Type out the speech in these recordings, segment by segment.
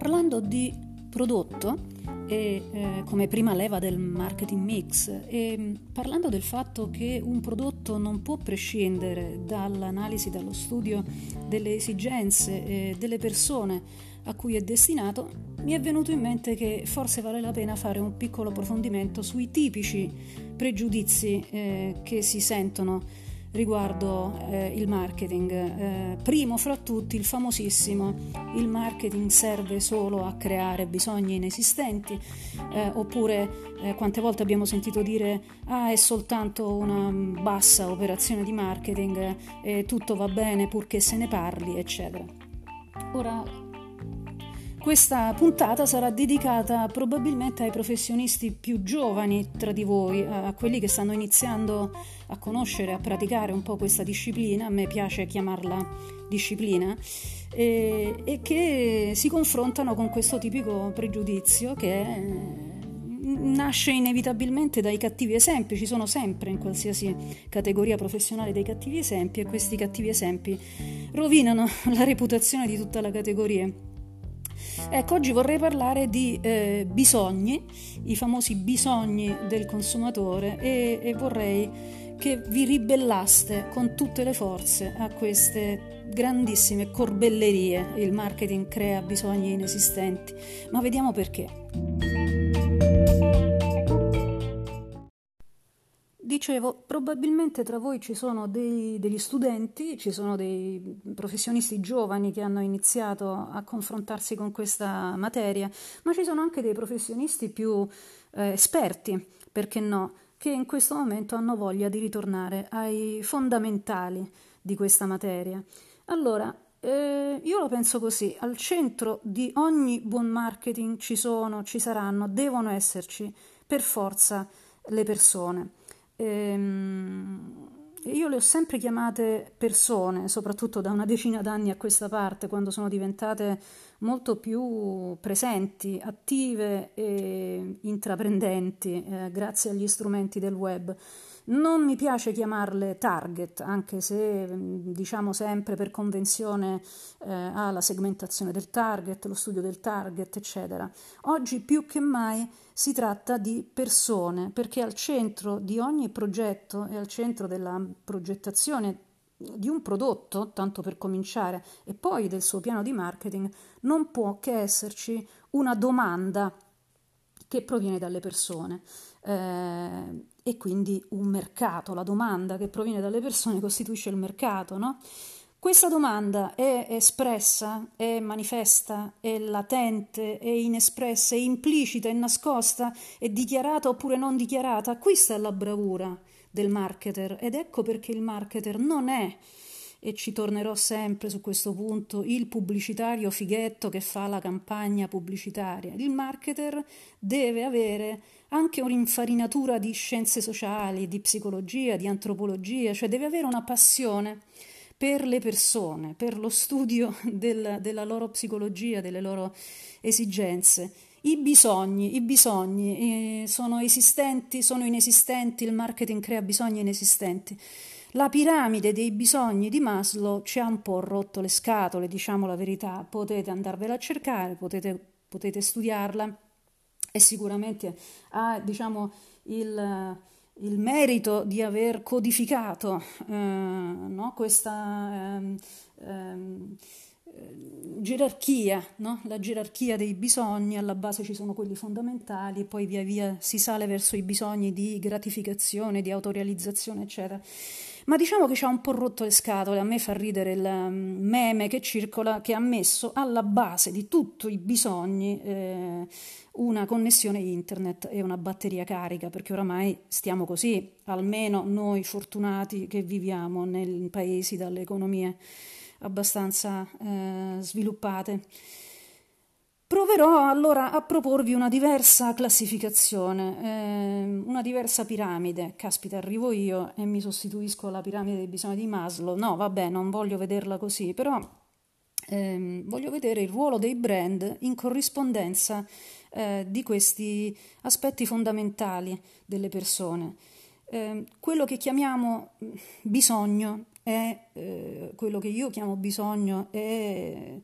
parlando di prodotto e eh, come prima leva del marketing mix e mm, parlando del fatto che un prodotto non può prescindere dall'analisi, dallo studio delle esigenze eh, delle persone a cui è destinato, mi è venuto in mente che forse vale la pena fare un piccolo approfondimento sui tipici pregiudizi eh, che si sentono riguardo eh, il marketing. Eh, primo fra tutti il famosissimo il marketing serve solo a creare bisogni inesistenti eh, oppure eh, quante volte abbiamo sentito dire ah è soltanto una bassa operazione di marketing e tutto va bene purché se ne parli eccetera. Ora questa puntata sarà dedicata probabilmente ai professionisti più giovani tra di voi, a quelli che stanno iniziando a conoscere, a praticare un po' questa disciplina, a me piace chiamarla disciplina, e, e che si confrontano con questo tipico pregiudizio che è, nasce inevitabilmente dai cattivi esempi, ci sono sempre in qualsiasi categoria professionale dei cattivi esempi e questi cattivi esempi rovinano la reputazione di tutta la categoria. Ecco, oggi vorrei parlare di eh, bisogni, i famosi bisogni del consumatore e, e vorrei che vi ribellaste con tutte le forze a queste grandissime corbellerie. Il marketing crea bisogni inesistenti, ma vediamo perché. Dicevo, probabilmente tra voi ci sono dei, degli studenti, ci sono dei professionisti giovani che hanno iniziato a confrontarsi con questa materia, ma ci sono anche dei professionisti più eh, esperti, perché no, che in questo momento hanno voglia di ritornare ai fondamentali di questa materia. Allora, eh, io lo penso così, al centro di ogni buon marketing ci sono, ci saranno, devono esserci per forza le persone. Ehm, io le ho sempre chiamate persone, soprattutto da una decina d'anni a questa parte, quando sono diventate molto più presenti, attive e intraprendenti eh, grazie agli strumenti del web. Non mi piace chiamarle target, anche se diciamo sempre per convenzione eh, ha la segmentazione del target, lo studio del target, eccetera. Oggi più che mai si tratta di persone, perché al centro di ogni progetto e al centro della progettazione di un prodotto, tanto per cominciare, e poi del suo piano di marketing, non può che esserci una domanda che proviene dalle persone. Eh, e quindi un mercato, la domanda che proviene dalle persone costituisce il mercato, no? Questa domanda è espressa, è manifesta, è latente, è inespressa, è implicita, è nascosta, è dichiarata oppure non dichiarata. Questa è la bravura del marketer ed ecco perché il marketer non è e ci tornerò sempre su questo punto, il pubblicitario fighetto che fa la campagna pubblicitaria. Il marketer deve avere anche un'infarinatura di scienze sociali, di psicologia, di antropologia, cioè deve avere una passione per le persone, per lo studio del, della loro psicologia, delle loro esigenze. I bisogni, i bisogni eh, sono esistenti, sono inesistenti, il marketing crea bisogni inesistenti. La piramide dei bisogni di Maslow ci ha un po' rotto le scatole, diciamo la verità, potete andarvela a cercare, potete, potete studiarla e sicuramente ha diciamo, il, il, merito di aver codificato eh, no, questa eh, gerarchia, no? la gerarchia dei bisogni, alla base ci sono quelli fondamentali e poi via via si sale verso i bisogni di gratificazione, di autorealizzazione, eccetera. Ma diciamo che ci ha un po' rotto le scatole, a me fa ridere il mm, meme che circola che ha messo alla base di tutti i bisogni eh, una connessione internet e una batteria carica, perché oramai stiamo così, almeno noi fortunati che viviamo nei paesi dalle economie abbastanza eh, sviluppate. Proverò allora a proporvi una diversa classificazione, eh, una diversa piramide. Caspita, arrivo io e mi sostituisco alla piramide dei bisogni di Maslow. No, vabbè, non voglio vederla così, però ehm, voglio vedere il ruolo dei brand in corrispondenza eh, di questi aspetti fondamentali delle persone. Eh, quello che chiamiamo mm, bisogno è eh, quello che io chiamo bisogno è,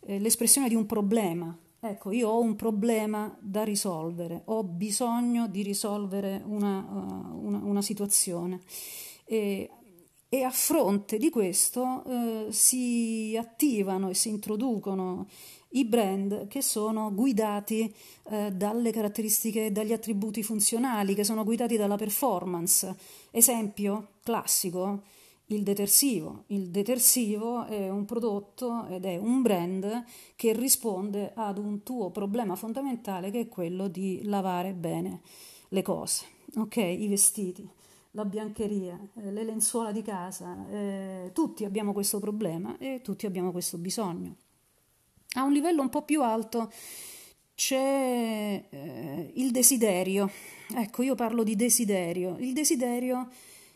è l'espressione di un problema ecco, io ho un problema da risolvere, ho bisogno di risolvere una, uh, una, una situazione. E, e, a fronte di questo eh, si attivano e si introducono i brand che sono guidati eh, dalle caratteristiche dagli attributi funzionali, che sono guidati dalla performance. Esempio classico, il detersivo. Il detersivo è un prodotto ed è un brand che risponde ad un tuo problema fondamentale che è quello di lavare bene le cose, ok? I vestiti, la biancheria, eh, le lenzuola di casa, eh, tutti abbiamo questo problema e tutti abbiamo questo bisogno. A un livello un po' più alto c'è eh, il desiderio. Ecco, io parlo di desiderio. Il desiderio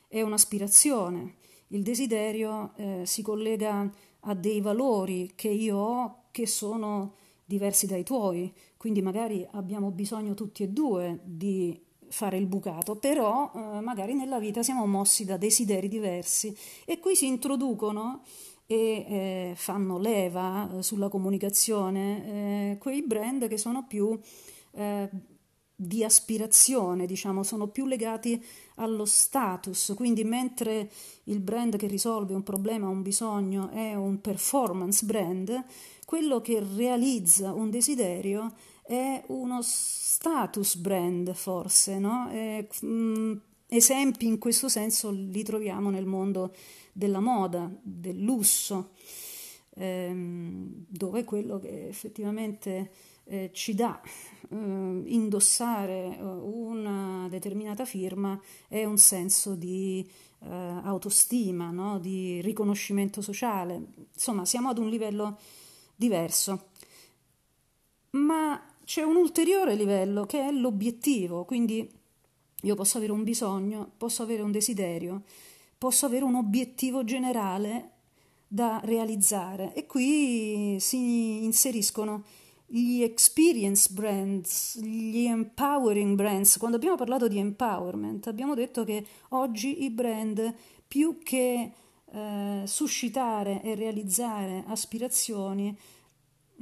è un'aspirazione. Il desiderio eh, si collega a dei valori che io ho che sono diversi dai tuoi, quindi magari abbiamo bisogno tutti e due di fare il bucato, però eh, magari nella vita siamo mossi da desideri diversi. E qui si introducono e eh, fanno leva eh, sulla comunicazione eh, quei brand che sono più eh, di aspirazione, diciamo, sono più legati allo status, quindi mentre il brand che risolve un problema, un bisogno è un performance brand, quello che realizza un desiderio è uno status brand forse, no? E, mh, mm, esempi in questo senso li troviamo nel mondo della moda, del lusso, ehm, dove quello che effettivamente eh, ci dà eh, indossare una determinata firma è un senso di eh, autostima, no? di riconoscimento sociale. Insomma, siamo ad un livello diverso. Ma c'è un ulteriore livello che è l'obiettivo, quindi io posso avere un bisogno, posso avere un desiderio, posso avere un obiettivo generale da realizzare e qui si inseriscono gli experience brands, gli empowering brands. Quando abbiamo parlato di empowerment abbiamo detto che oggi i brand più che eh, suscitare e realizzare aspirazioni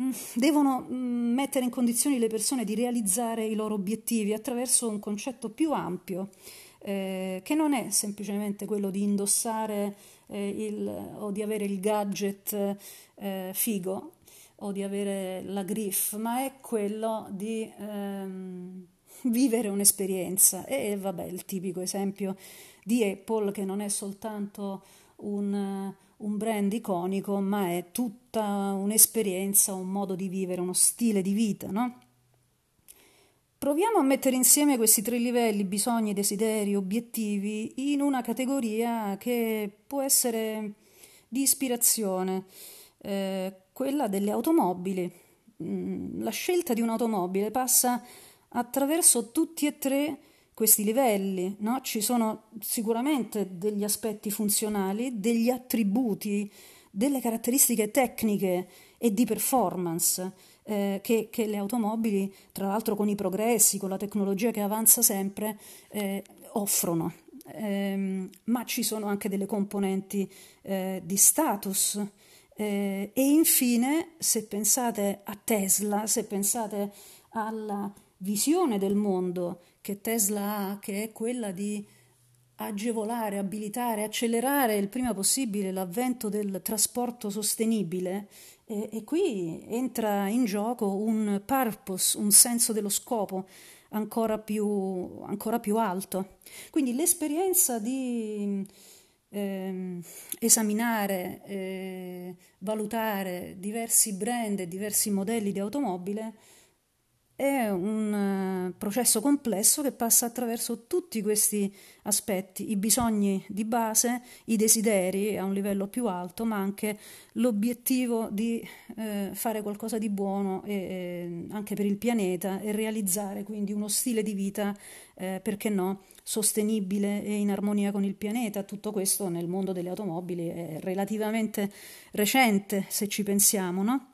mm, devono mm, mettere in condizioni le persone di realizzare i loro obiettivi attraverso un concetto più ampio eh, che non è semplicemente quello di indossare eh, il, o di avere il gadget eh, figo, o di avere la griff, ma è quello di ehm, vivere un'esperienza. E vabbè, il tipico esempio di Apple che non è soltanto un, un brand iconico, ma è tutta un'esperienza, un modo di vivere, uno stile di vita, no? Proviamo a mettere insieme questi tre livelli, bisogni, desideri, obiettivi, in una categoria che può essere di ispirazione, eh, quella delle automobili. Mm, la scelta di un'automobile passa attraverso tutti e tre questi livelli. No? Ci sono sicuramente degli aspetti funzionali, degli attributi, delle caratteristiche tecniche e di performance eh, che, che, le automobili, tra l'altro con i progressi, con la tecnologia che avanza sempre, eh, offrono. Eh, ma ci sono anche delle componenti eh, di status eh, e infine, se pensate a Tesla, se pensate alla visione del mondo che Tesla ha, che è quella di agevolare, abilitare, accelerare il prima possibile l'avvento del trasporto sostenibile, e, e, qui entra in gioco un purpose, un senso dello scopo ancora più, ancora più alto. Quindi l'esperienza di eh, esaminare, eh, valutare diversi brand e diversi modelli di automobile è un uh, processo complesso che passa attraverso tutti questi aspetti, i bisogni di base, i desideri a un livello più alto, ma anche l'obiettivo di eh, fare qualcosa di buono e, e anche per il pianeta e realizzare quindi uno stile di vita, eh, perché no, sostenibile e in armonia con il pianeta. Tutto questo nel mondo delle automobili è relativamente recente, se ci pensiamo, no?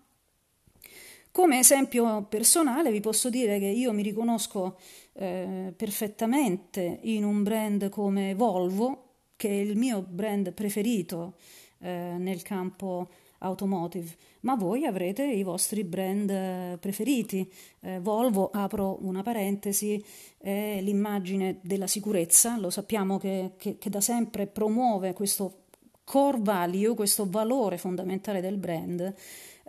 Come esempio personale vi posso dire che io mi riconosco eh, perfettamente in un brand come Volvo, che è il mio brand preferito eh, nel campo automotive, ma voi avrete i vostri brand preferiti. Eh, Volvo, apro una parentesi, è l'immagine della sicurezza, lo sappiamo che, che, che da sempre promuove questo core value, questo valore fondamentale del brand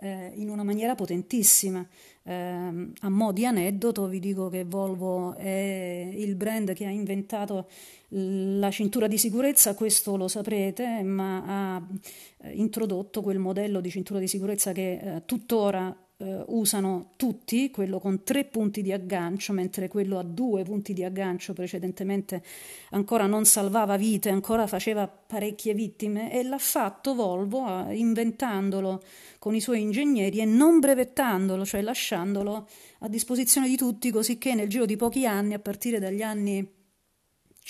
eh, in una maniera potentissima. Eh, a mo' di aneddoto vi dico che Volvo è il brand che ha inventato la cintura di sicurezza, questo lo saprete, ma ha eh, introdotto quel modello di cintura di sicurezza che eh, tuttora eh, usano tutti, quello con tre punti di aggancio, mentre quello a due punti di aggancio precedentemente ancora non salvava vite, ancora faceva parecchie vittime e l'ha fatto Volvo eh, inventandolo con i suoi ingegneri e non brevettandolo, cioè lasciandolo a disposizione di tutti, così che nel giro di pochi anni, a partire dagli anni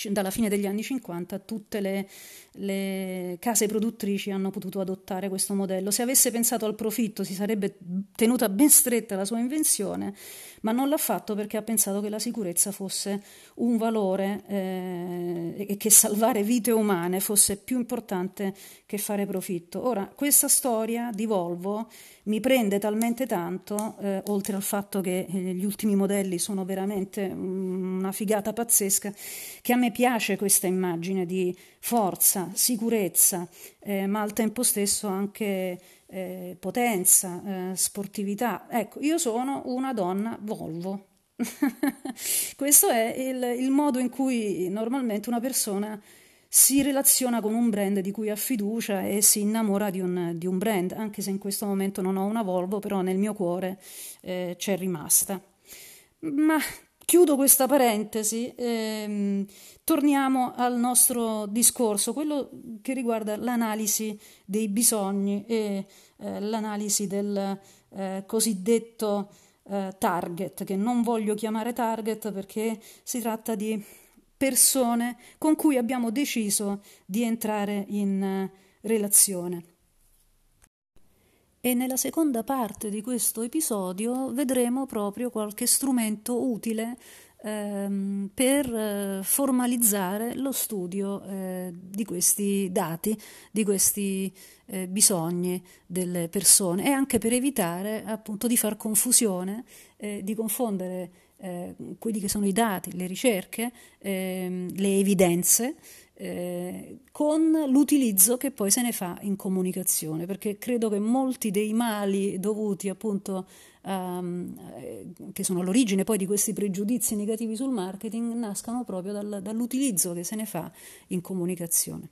dalla fine degli anni 50 tutte le, le, case produttrici hanno potuto adottare questo modello. Se avesse pensato al profitto si sarebbe tenuta ben stretta la sua invenzione, ma non l'ha fatto perché ha pensato che la sicurezza fosse un valore eh, e che salvare vite umane fosse più importante che fare profitto. Ora, questa storia di Volvo mi prende talmente tanto, eh, oltre al fatto che eh, gli ultimi modelli sono veramente una figata pazzesca, che a me piace questa immagine di forza, sicurezza, eh, ma al tempo stesso anche eh, potenza, eh, sportività. Ecco, io sono una donna Volvo. Questo è il, il, modo in cui normalmente una persona si relaziona con un brand di cui ha fiducia e si innamora di un, di un brand, anche se in questo momento non ho una Volvo, però nel mio cuore eh, c'è rimasta. Ma Chiudo questa parentesi, ehm, torniamo al nostro discorso, quello che riguarda l'analisi dei bisogni e eh, l'analisi del eh, cosiddetto eh, target, che non voglio chiamare target perché si tratta di persone con cui abbiamo deciso di entrare in eh, relazione. E nella seconda parte di questo episodio vedremo proprio qualche strumento utile ehm, per eh, formalizzare lo studio eh, di questi dati, di questi eh, bisogni delle persone e anche per evitare appunto di far confusione, eh, di confondere eh, quelli che sono i dati, le ricerche, ehm, le evidenze eh, con l'utilizzo che poi se ne fa in comunicazione, perché credo che molti dei mali dovuti appunto um, che sono l'origine poi di questi pregiudizi negativi sul marketing nascano proprio dal, dall'utilizzo che se ne fa in comunicazione.